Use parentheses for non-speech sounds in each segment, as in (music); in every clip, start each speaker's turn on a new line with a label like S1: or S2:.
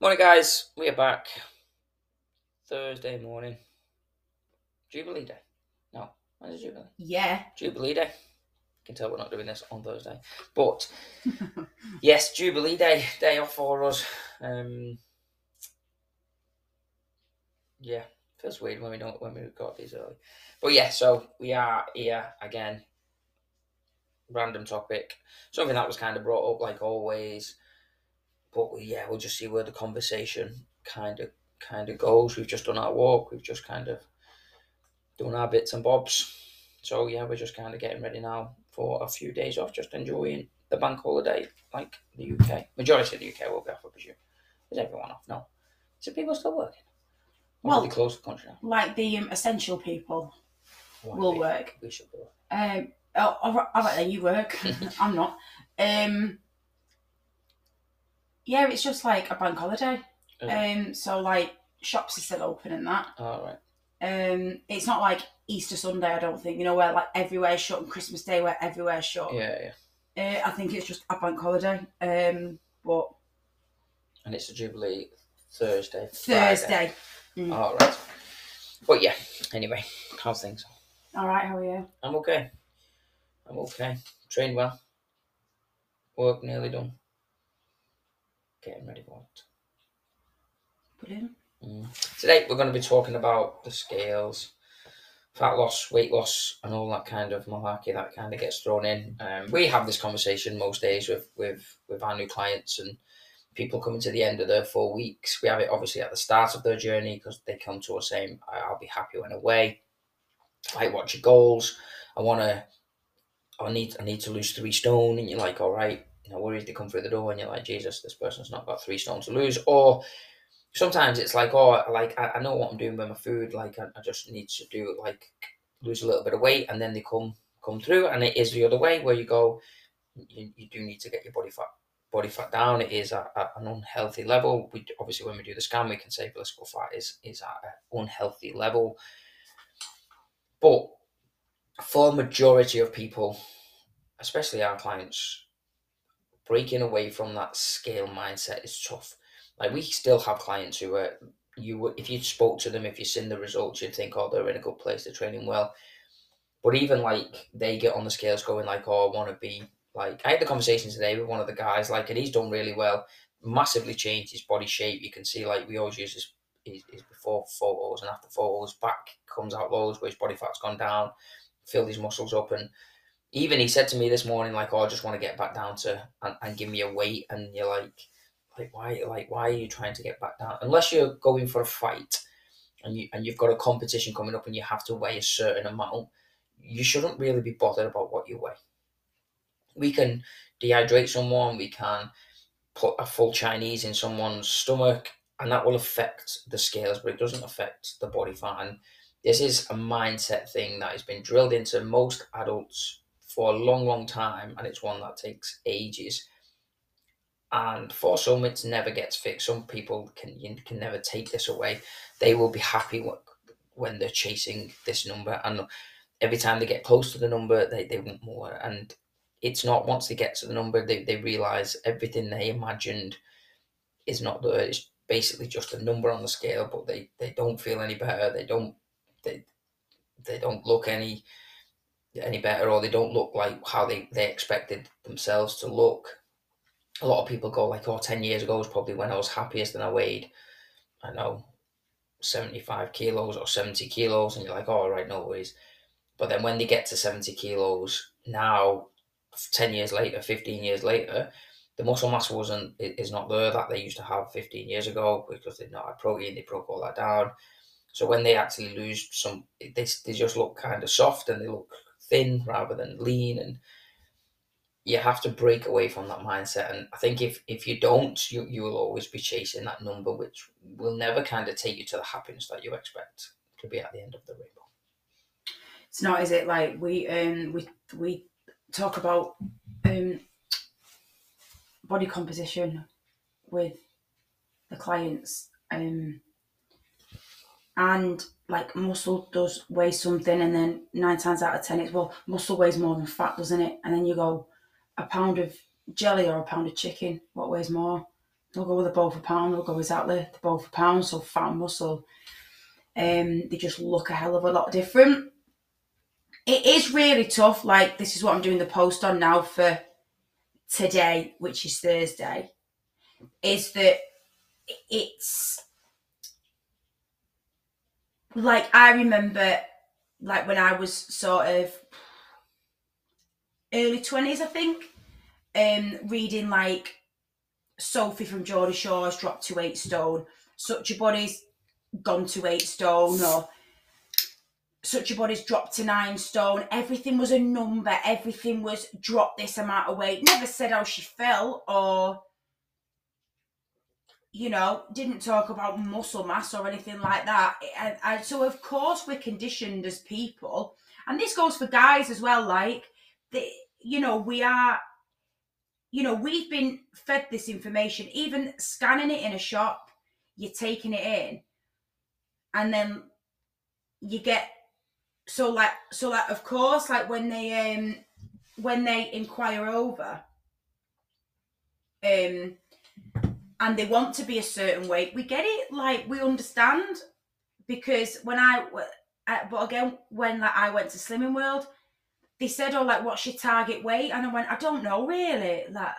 S1: Morning, guys. We are back. Thursday morning. Jubilee Day. No, when is Jubilee?
S2: Yeah.
S1: Jubilee Day. You can tell we're not doing this on Thursday. But (laughs) yes, Jubilee Day. Day off for us. Um, yeah, feels weird when we don't when we record these early. But yeah, so we are here again. Random topic. Something that was kind of brought up like always. But we, yeah, we'll just see where the conversation kind of kind of goes. We've just done our walk. We've just kind of done our bits and bobs. So yeah, we're just kind of getting ready now for a few days off, just enjoying the bank holiday, like the UK. Majority of the UK will be off, I presume. Is everyone off? No. So people still working? Or
S2: Well-
S1: they close the country now.
S2: Like the um, essential people
S1: Why
S2: will work.
S1: We should be working.
S2: Um, oh, all right, all right then, you work. (laughs) I'm not. Um, yeah, it's just like a bank holiday.
S1: Yeah.
S2: Um, so like shops are still open and that.
S1: All right.
S2: Um, it's not like Easter Sunday. I don't think you know where like everywhere's shut and Christmas Day where everywhere's shut.
S1: Yeah, yeah.
S2: Uh, I think it's just a bank holiday. Um, but
S1: And it's a Jubilee Thursday.
S2: Thursday. Mm.
S1: All right. But yeah. Anyway, how's things?
S2: All right, how are you?
S1: I'm okay. I'm okay. Trained well. Work nearly done. Getting ready for it.
S2: Brilliant.
S1: Mm. Today we're going to be talking about the scales, fat loss, weight loss, and all that kind of malarkey that kind of gets thrown in. Um, we have this conversation most days with with with our new clients and people coming to the end of their four weeks. We have it obviously at the start of their journey because they come to us saying, "I- "I'll be happy when away." Like, what's your goals? I want to. I need. I need to lose three stone, and you're like, "All right." No worries. They come through the door, and you're like, "Jesus, this person's not got three stones to lose," or sometimes it's like, oh, like I, I know what I'm doing with my food. Like I, I just need to do like lose a little bit of weight, and then they come come through, and it is the other way where you go. You, you do need to get your body fat body fat down. It is at, at an unhealthy level. We obviously when we do the scan, we can say visceral fat is is at an unhealthy level. But for majority of people, especially our clients, breaking away from that scale mindset is tough. Like we still have clients who are you if you spoke to them, if you've seen the results, you'd think, oh, they're in a good place, they're training well. But even like they get on the scales going like, oh, I want to be like I had the conversation today with one of the guys, like, and he's done really well, massively changed his body shape. You can see like we always use his his, his before photos and after photos, back comes out loads where his body fat's gone down, filled his muscles up and even he said to me this morning, like, oh, I just want to get back down to and, and give me a weight and you're like like why like why are you trying to get back down? Unless you're going for a fight and you and you've got a competition coming up and you have to weigh a certain amount you shouldn't really be bothered about what you weigh. We can dehydrate someone we can put a full chinese in someone's stomach and that will affect the scales but it doesn't affect the body fat. And this is a mindset thing that has been drilled into most adults for a long long time and it's one that takes ages. And for some it never gets fixed. Some people can you can never take this away. They will be happy when they're chasing this number and every time they get close to the number they, they want more. And it's not once they get to the number they, they realize everything they imagined is not there. It's basically just a number on the scale but they, they don't feel any better. They don't they they don't look any any better or they don't look like how they, they expected themselves to look a lot of people go like, oh, 10 years ago was probably when I was happiest and I weighed, I know, 75 kilos or 70 kilos. And you're like, oh, all right, no worries. But then when they get to 70 kilos, now, 10 years later, 15 years later, the muscle mass wasn't, is not there that they used to have 15 years ago because they'd not had protein, they broke all that down. So when they actually lose some, they, they just look kind of soft and they look thin rather than lean. And you have to break away from that mindset and i think if if you don't you you will always be chasing that number which will never kind of take you to the happiness that you expect to be at the end of the rainbow
S2: It's not, is it? Like we um we we talk about um body composition with the clients um and like muscle does weigh something and then nine times out of ten it's well muscle weighs more than fat doesn't it and then you go a pound of jelly or a pound of chicken what weighs more they'll go with a both a pound, they'll go exactly the both a pound, so fat and muscle. Um, they just look a hell of a lot different. It is really tough. Like this is what I'm doing the post on now for today, which is Thursday. Is that it's like I remember, like when I was sort of early twenties, I think, um, reading like Sophie from Geordie Shore's dropped to eight stone, such a body's gone to eight stone, or such a body's dropped to nine stone. Everything was a number. Everything was drop this amount of weight. Never said how she felt or you know, didn't talk about muscle mass or anything like that. And, so, of course, we're conditioned as people, and this goes for guys as well. Like, the, you know, we are, you know, we've been fed this information, even scanning it in a shop, you're taking it in, and then you get so like so like of course like when they um when they inquire over um and they want to be a certain weight, we get it. Like we understand because when I, uh, but again, when like I went to Slimming World, they said, "Oh, like what's your target weight?" And I went, "I don't know really. Like,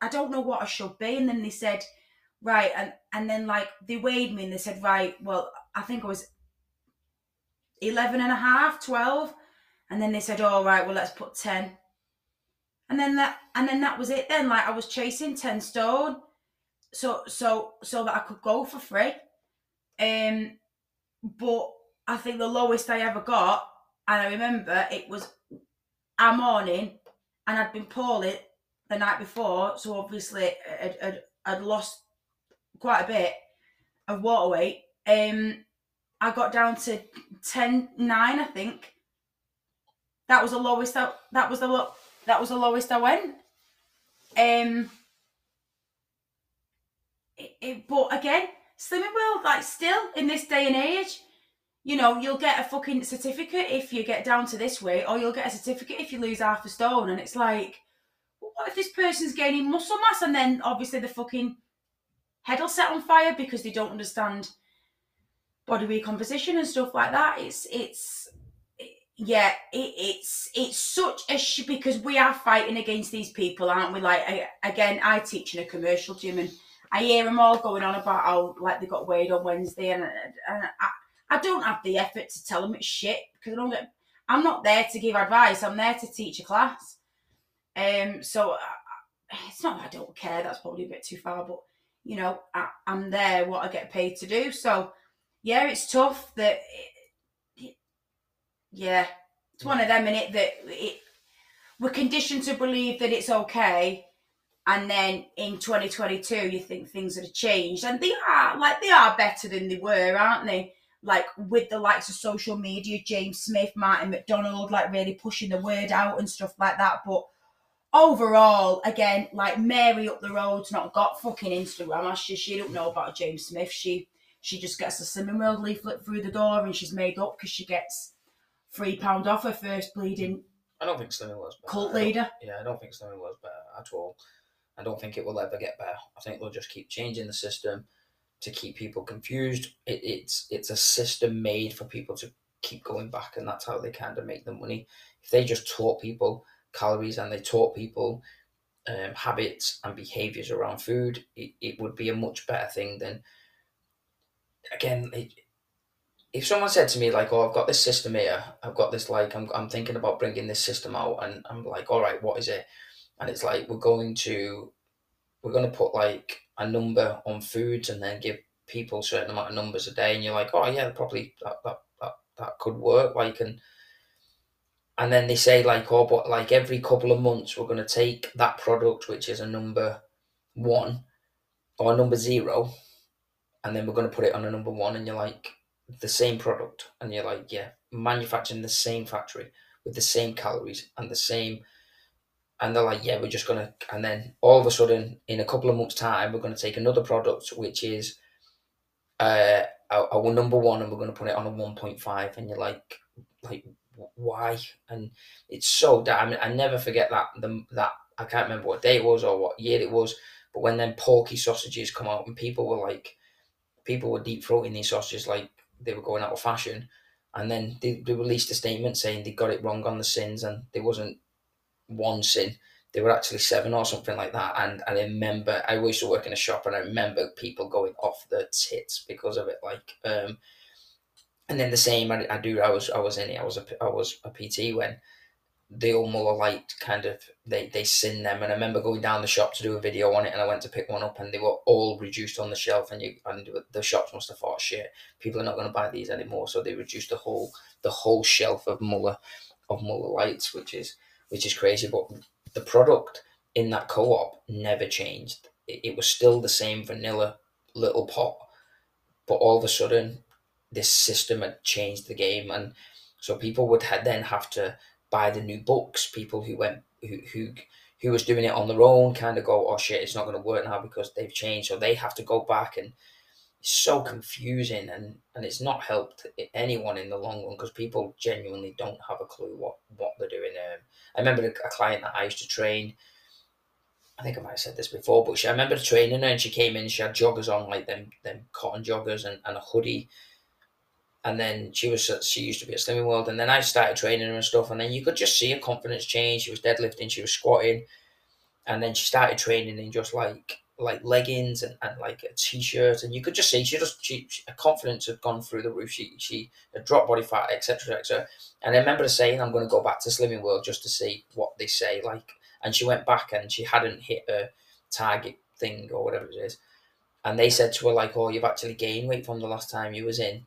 S2: I don't know what I should be." And then they said, "Right," and and then like they weighed me and they said, "Right, well, I think I was 11 and a half, 12. And then they said, "All oh, right, well, let's put 10." And then that and then that was it then. Like i was chasing 10 stone so so so that i could go for free. Um but i think the lowest i ever got and i remember it was a morning and i'd been poorly the night before so obviously i'd, I'd, I'd lost quite a bit of water weight. Um i got down to 10 9 i think. That was the lowest that, that was the that was the lowest I went. Um, it, it, but again, Slimming World, like still in this day and age, you know, you'll get a fucking certificate if you get down to this weight, or you'll get a certificate if you lose half a stone. And it's like, what if this person's gaining muscle mass and then obviously the fucking head will set on fire because they don't understand body recomposition and stuff like that. It's it's yeah, it, it's it's such a sh- because we are fighting against these people, aren't we? Like I, again, I teach in a commercial gym, and I hear them all going on about how like they got weighed on Wednesday, and, and I, I don't have the effort to tell them it's shit because I don't get. I'm not there to give advice. I'm there to teach a class. Um, so I, it's not I don't care. That's probably a bit too far, but you know, I, am there. What I get paid to do. So yeah, it's tough that. It, yeah, it's one of them in it that it, we're conditioned to believe that it's okay, and then in 2022 you think things have changed, and they are like they are better than they were, aren't they? Like with the likes of social media, James Smith, Martin MacDonald, like really pushing the word out and stuff like that. But overall, again, like Mary up the road's not got fucking Instagram. She she don't know about James Smith. She she just gets a Slimming World leaflet through the door and she's made up because she gets three pound off her first bleeding.
S1: I don't think Slimming was better.
S2: Cult leader.
S1: Yeah, I don't think Slimming was better at all. I don't think it will ever get better. I think they'll just keep changing the system to keep people confused. It, it's it's a system made for people to keep going back, and that's how they kind of make the money. If they just taught people calories and they taught people um, habits and behaviors around food, it, it would be a much better thing than. Again, it, if someone said to me like, "Oh, I've got this system here. I've got this like, I'm I'm thinking about bringing this system out," and I'm like, "All right, what is it?" And it's like we're going to we're going to put like a number on foods and then give people a certain amount of numbers a day, and you're like, "Oh yeah, probably that that that, that could work." Like and and then they say like, "Oh, but like every couple of months we're going to take that product which is a number one or number zero, and then we're going to put it on a number one," and you're like the same product and you're like, yeah, manufacturing the same factory with the same calories and the same and they're like, yeah, we're just gonna and then all of a sudden in a couple of months' time we're gonna take another product which is uh our, our number one and we're gonna put it on a one point five and you're like like why? And it's so damn I never forget that the that I can't remember what day it was or what year it was, But when then porky sausages come out and people were like, people were deep throating these sausages like they were going out of fashion, and then they, they released a statement saying they got it wrong on the syns and there wasn't one syn. There were actually seven or something like that. And, and I remember I used to work in a shop and I remember people going off their tits because of it. Like um, and then the same I, I do I was I was in it I was a I was a PT when the Muller light kind of they they sin them. And I remember going down the shop to do a video on it and I went to pick one up and they were all reduced on the shelf and you and the shops must have thought shit people are not going to buy these anymore. So they reduced the whole the whole shelf of Muller of Muller lights which is which is crazy. But the product in that co-op never changed. It, it was still the same vanilla little pot but all of a sudden this system had changed the game, and so people would ha- then have to buy the new books. People who went who who who was doing it on their own kind of go, oh shit, it's not going to work now because they've changed. So they have to go back and it's so confusing and and it's not helped anyone in the long run because people genuinely don't have a clue what what they're doing. Um, I remember a, client that I used to train. I think I might have said this before, but she, I remember training her and she came in, she had joggers on, like them them cotton joggers and, and a hoodie and then she was she used to be at Slimming World, and then I started training her and stuff, and then you could just see her confidence change. She was deadlifting, she was squatting, and then she started training in just like like leggings and, and like a t-shirt, and you could just see she just she, she her confidence had gone through the roof. She she had dropped body fat, etc. etc. And I remember her saying, "I'm going to go back to Slimming World just to see what they say." Like, and she went back and she hadn't hit her target thing or whatever it is, and they said to her like, "Oh, you've actually gained weight from the last time you was in."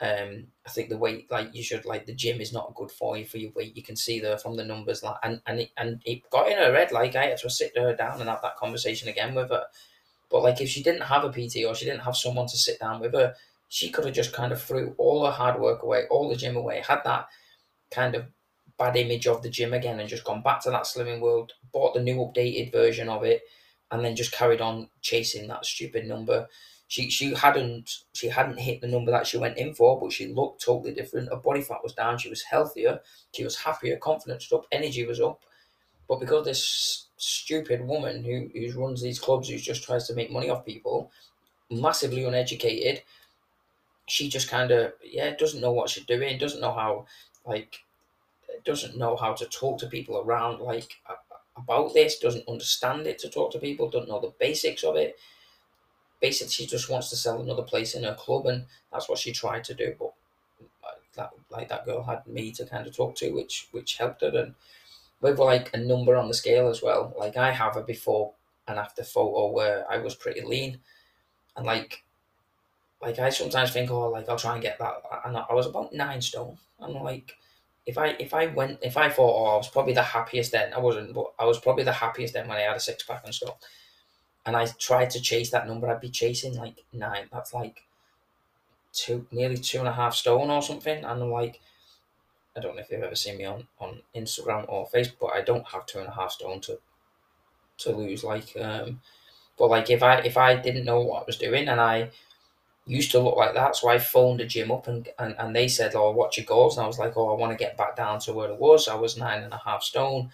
S1: Um, I think the weight, like you should, like the gym is not good for you for your weight. You can see there from the numbers, like, and and it, and it got in her head. Like I had to sit her down and have that conversation again with her. But like, if she didn't have a PT or she didn't have someone to sit down with her, she could have just kind of threw all her hard work away, all the gym away, had that kind of bad image of the gym again, and just gone back to that slimming world, bought the new updated version of it, and then just carried on chasing that stupid number she she hadn't she hadn't hit the number that she went in for, but she looked totally different. Her body fat was down. She was healthier. She was happier. Confidence up. Energy was up. But because this stupid woman who who runs these clubs, who just tries to make money off people, massively uneducated, she just kind of yeah doesn't know what she's doing. Doesn't know how like doesn't know how to talk to people around like about this. Doesn't understand it to talk to people. Doesn't know the basics of it basically she just wants to sell another place in her club, and that's what she tried to do. But that like that girl had me to kind of talk to, which which helped her, and with like a number on the scale as well. Like I have a before and after photo where I was pretty lean, and like like I sometimes think, oh, like I'll try and get that, and I was about nine stone. I'm like, if I if I went if I thought, oh, I was probably the happiest then. I wasn't, but I was probably the happiest then when I had a six pack and stuff and I tried to chase that number, I'd be chasing like nine. That's like two, nearly two and a half stone or something. And I'm like, I don't know if you've ever seen me on, on Instagram or Facebook, but I don't have two and a half stone to to lose. Like, um, but like if I if I didn't know what I was doing and I used to look like that, so I phoned the gym up and and, and they said, "Oh, what's your goals?" And I was like, "Oh, I want to get back down to where it was. I was nine and a half stone."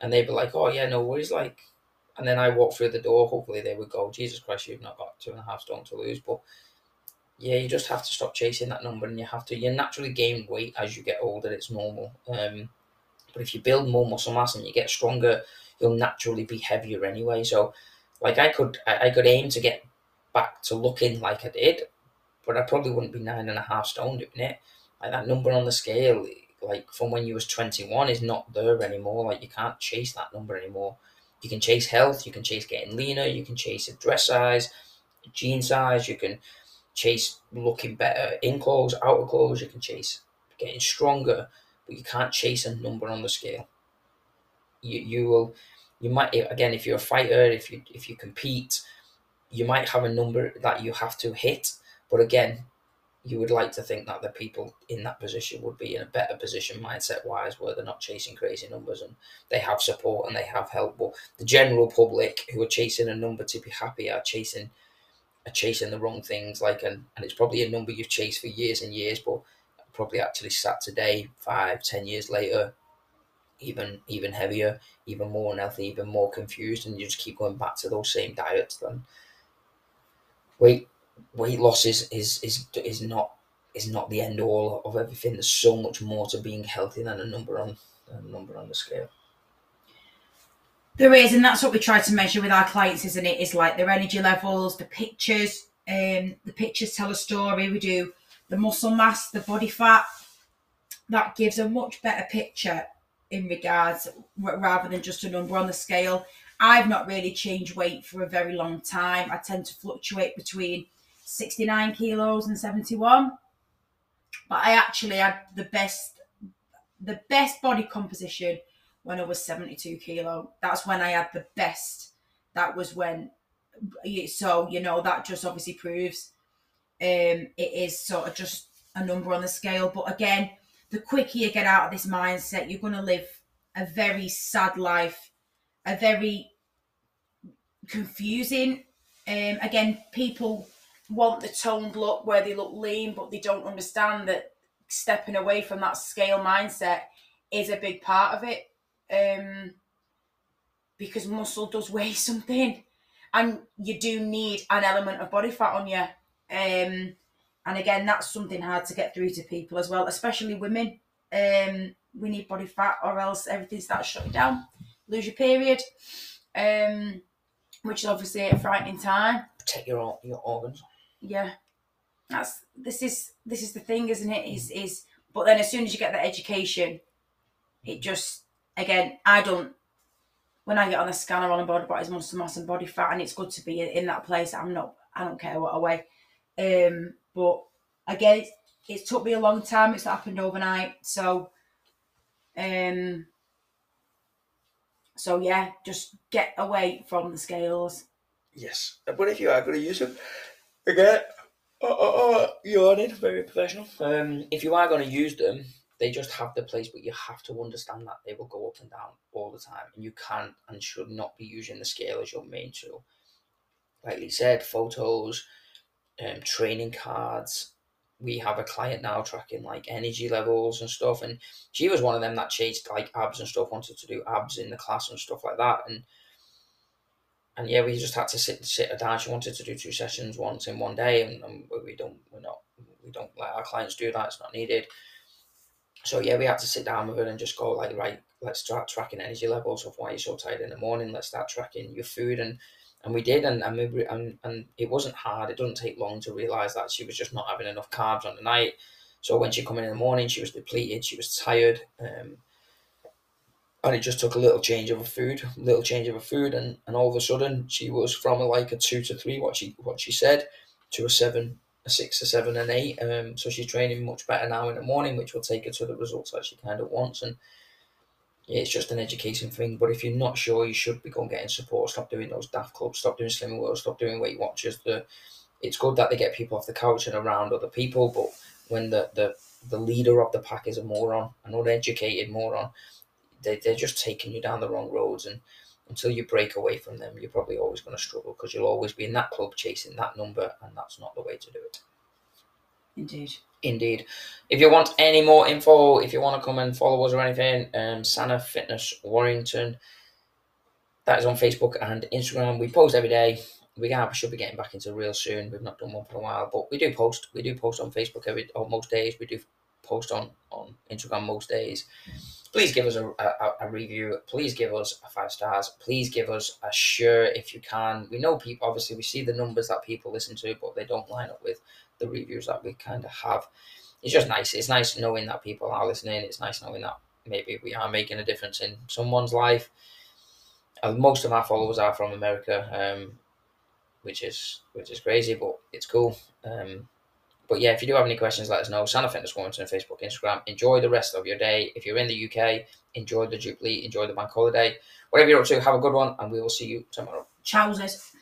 S1: And they'd be like, "Oh yeah, no worries. Like and then I walk through the door. Hopefully, they would go, Jesus Christ, you've not got two and a half stone to lose. But yeah, you just have to stop chasing that number, and you have to. You naturally gain weight as you get older. It's normal. Um, but if you build more muscle mass and you get stronger, you'll naturally be heavier anyway. So, like I could, I, I could aim to get back to looking like I did, but I probably wouldn't be nine and a half stone doing it. Like that number on the scale, like from when you was twenty one, is not there anymore. Like you can't chase that number anymore. You can chase health, you can chase getting leaner, you can chase a dress size, jean size, you can chase looking better in clothes, out of clothes, you can chase getting stronger, but you can't chase a number on the scale. You you will you might again if you're a fighter, if you if you compete, you might have a number that you have to hit, but again, you would like to think that the people in that position would be in a better position mindset wise where they're not chasing crazy numbers and they have support and they have help. But the general public who are chasing a number to be happy are chasing are chasing the wrong things. Like and, and it's probably a number you've chased for years and years but probably actually sat today five ten years later even even heavier, even more unhealthy, even more confused, and you just keep going back to those same diets, then weight weight loss is is is, is not is not the end all of everything. There's so much more to being healthy than a number on a number on the scale.
S2: There is, and that's what we try to measure with our clients, isn't it? Is like their energy levels, the pictures. Um, the pictures tell a story. We do the muscle mass, the body fat. That gives a much better picture in regards rather than just a number on the scale. I've not really changed weight for a very long time. I tend to fluctuate between 69 kilos and 71. But I actually had the best the best body composition when I was 72 kilo. That's when I had the best. That was when so you know that just obviously proves um it is sort of just a number on the scale. But again, the quicker you get out of this mindset, you're gonna live a very sad life, a very confusing. Um, again, people want the toned look where they look lean, but they don't understand that stepping away from that scale mindset is a big part of it. Um, because muscle does (laughs) weigh something, and you do need an element of body fat on you. Um, and again, that's something hard to get through to people as well, especially women. Um, we need body fat, or else everything starts shutting down. Lose your period. Um, which is obviously a frightening time.
S1: Protect your your organs.
S2: Yeah, that's this is this is the thing, isn't it? Is is but then as soon as you get that education, it just again I don't. When I get on the scanner on a body body muscle mass and body fat, and it's good to be in that place. I'm not. I don't care what weigh. Um, but again, it, it took me a long time. It's happened overnight. So, um, so yeah, just get away from the scales.
S1: Yes, but if you are going to use them, again, oh, oh, oh, in very professional. Um, if you are going to use them, they just have the place, but you have to understand that they will go up and down all the time, and you can and should not be using the scale as your main tool. Like Lee said, photos, um, training cards, we have a client now tracking like energy levels and stuff and she was one of them that chased like abs and stuff wanted to do abs in the class and stuff like that and and yeah we just had to sit sit her down she wanted to do two sessions once in one day and, and we don't we're not we don't let our clients do that it's not needed so yeah we had to sit down with her and just go like right let's start tracking energy levels of why you're so tired in the morning let's start tracking your food and and we did, and and, we, and and it wasn't hard. It doesn't take long to realize that she was just not having enough carbs on the night. So when she come in in the morning, she was depleted. She was tired, um, and it just took a little change of a food, little change of a food, and, and all of a sudden she was from a, like a two to three, what she what she said, to a seven, a six, a seven, and eight. Um, so she's training much better now in the morning, which will take her to the results that she kind of wants. And yeah, it's just an education thing. But if you're not sure, you should be going getting support. Stop doing those daft clubs. Stop doing slimming world. Stop doing Weight Watchers. The it's good that they get people off the couch and around other people, but when the the, the leader of the pack is a moron, an uneducated moron, they they're just taking you down the wrong roads. And until you break away from them, you're probably always going to struggle because you'll always be in that club chasing that number, and that's not the way to do it.
S2: Indeed.
S1: Indeed. If you want any more info, if you want to come and follow us or anything, um, Sana Fitness Warrington. That is on Facebook and Instagram. We post every day. We have, should be getting back into real soon. We've not done one for a while, but we do post. We do post on Facebook every or most days. We do post on on Instagram most days. Please give us a, a, a review. Please give us a five stars. Please give us a share if you can. We know people. Obviously, we see the numbers that people listen to, but they don't line up with the reviews that we kind of have. It's just nice. It's nice knowing that people are listening. It's nice knowing that maybe we are making a difference in someone's life. Uh, most of our followers are from America, um, which is which is crazy, but it's cool. Um, but yeah, if you do have any questions, let us know. Sana Fitness Warrington, Facebook, Instagram. Enjoy the rest of your day. If you're in the UK, enjoy the Jubilee, enjoy the bank holiday. Whatever you're up to, have a good one, and we will see you tomorrow.
S2: Trousers.